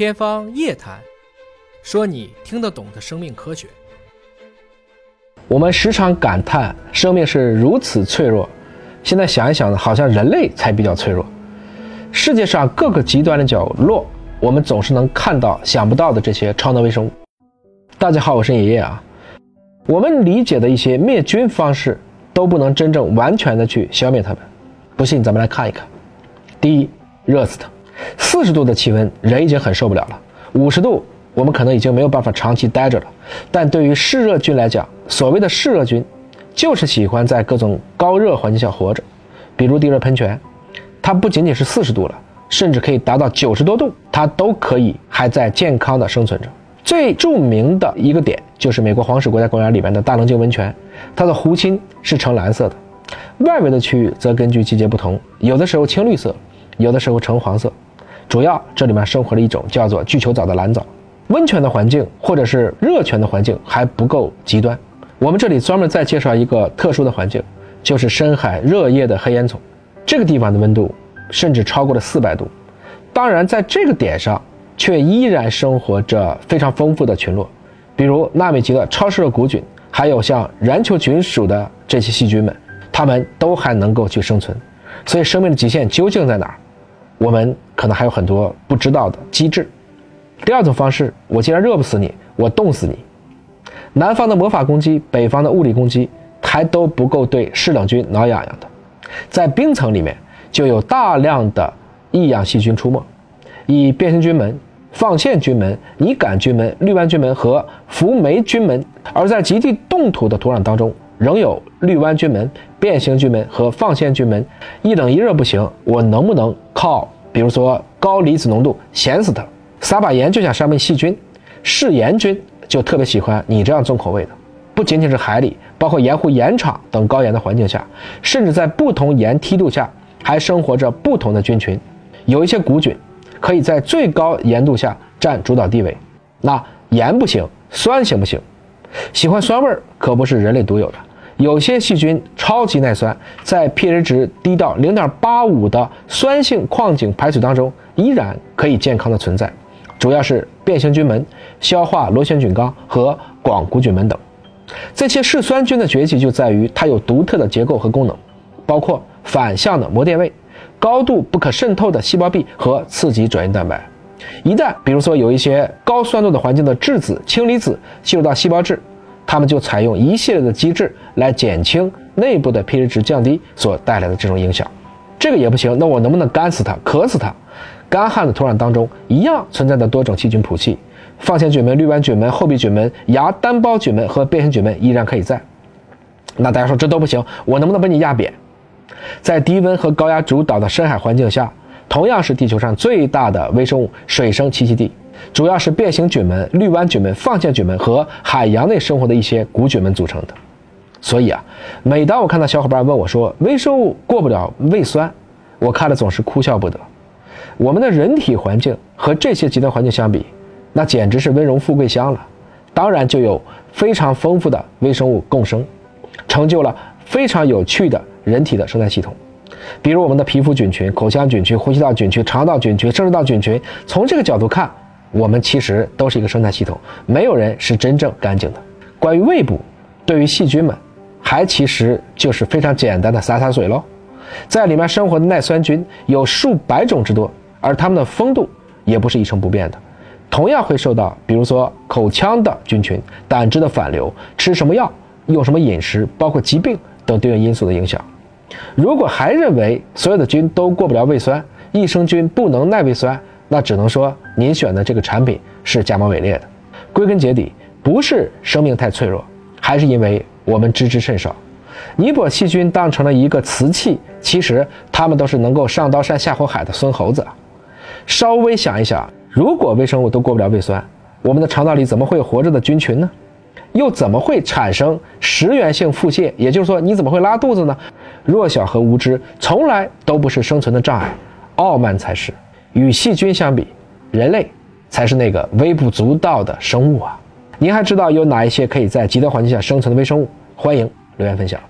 天方夜谭，说你听得懂的生命科学。我们时常感叹生命是如此脆弱，现在想一想，好像人类才比较脆弱。世界上各个极端的角落，我们总是能看到想不到的这些超能微生物。大家好，我是爷爷啊。我们理解的一些灭菌方式，都不能真正完全的去消灭它们。不信，咱们来看一看。第一，热死它。四十度的气温，人已经很受不了了。五十度，我们可能已经没有办法长期待着了。但对于嗜热菌来讲，所谓的嗜热菌，就是喜欢在各种高热环境下活着。比如地热喷泉，它不仅仅是四十度了，甚至可以达到九十多度，它都可以还在健康的生存着。最著名的一个点就是美国黄石国家公园里面的大棱镜温泉，它的湖心是呈蓝色的，外围的区域则根据季节不同，有的时候青绿色，有的时候橙黄色。主要这里面生活着一种叫做巨球藻的蓝藻。温泉的环境或者是热泉的环境还不够极端，我们这里专门再介绍一个特殊的环境，就是深海热液的黑烟囱。这个地方的温度甚至超过了四百度。当然，在这个点上却依然生活着非常丰富的群落，比如纳米级的超嗜热古菌，还有像燃球菌属的这些细菌们，它们都还能够去生存。所以，生命的极限究竟在哪儿？我们可能还有很多不知道的机制。第二种方式，我既然热不死你，我冻死你。南方的魔法攻击，北方的物理攻击，还都不够对嗜冷菌挠痒痒的。在冰层里面就有大量的异样细菌出没，以变形菌门、放线菌门、拟杆菌门、绿斑菌门和福霉菌门；而在极地冻土的土壤当中，仍有绿湾菌门、变形菌门和放线菌门。一冷一热不行，我能不能靠，比如说高离子浓度咸死它，撒把盐就想杀灭细菌？嗜盐菌就特别喜欢你这样重口味的。不仅仅是海里，包括盐湖、盐场等高盐的环境下，甚至在不同盐梯度下，还生活着不同的菌群。有一些古菌可以在最高盐度下占主导地位。那盐不行，酸行不行？喜欢酸味儿可不是人类独有的。有些细菌超级耐酸，在 pH 值低到零点八五的酸性矿井排水当中，依然可以健康的存在。主要是变形菌门、消化螺旋菌纲和广弧菌门等。这些嗜酸菌的崛起就在于它有独特的结构和功能，包括反向的膜电位、高度不可渗透的细胞壁和刺激转运蛋白。一旦比如说有一些高酸度的环境的质子、氢离子进入到细胞质。他们就采用一系列的机制来减轻内部的 pH 值降低所带来的这种影响。这个也不行，那我能不能干死它、渴死它？干旱的土壤当中一样存在的多种细菌谱系，放线菌门、绿湾菌门、厚壁菌门、芽单胞菌门和变形菌门依然可以在。那大家说这都不行，我能不能把你压扁？在低温和高压主导的深海环境下，同样是地球上最大的微生物水生栖息地。主要是变形菌门、绿湾菌门、放线菌门和海洋内生活的一些古菌门组成的。所以啊，每当我看到小伙伴问我说微生物过不了胃酸，我看了总是哭笑不得。我们的人体环境和这些极端环境相比，那简直是温荣富贵乡了。当然就有非常丰富的微生物共生，成就了非常有趣的人体的生态系统。比如我们的皮肤菌群、口腔菌群、呼吸道菌群、肠道菌群、生殖道菌群，从这个角度看。我们其实都是一个生态系统，没有人是真正干净的。关于胃部，对于细菌们，还其实就是非常简单的洒洒水喽。在里面生活的耐酸菌有数百种之多，而它们的风度也不是一成不变的，同样会受到比如说口腔的菌群、胆汁的反流、吃什么药、用什么饮食，包括疾病等多元因素的影响。如果还认为所有的菌都过不了胃酸，益生菌不能耐胃酸。那只能说您选的这个产品是假冒伪劣的。归根结底，不是生命太脆弱，还是因为我们知之甚少。你把细菌当成了一个瓷器，其实它们都是能够上刀山下火海的孙猴子。稍微想一想，如果微生物都过不了胃酸，我们的肠道里怎么会有活着的菌群呢？又怎么会产生食源性腹泻？也就是说，你怎么会拉肚子呢？弱小和无知从来都不是生存的障碍，傲慢才是。与细菌相比，人类才是那个微不足道的生物啊！您还知道有哪一些可以在极端环境下生存的微生物？欢迎留言分享。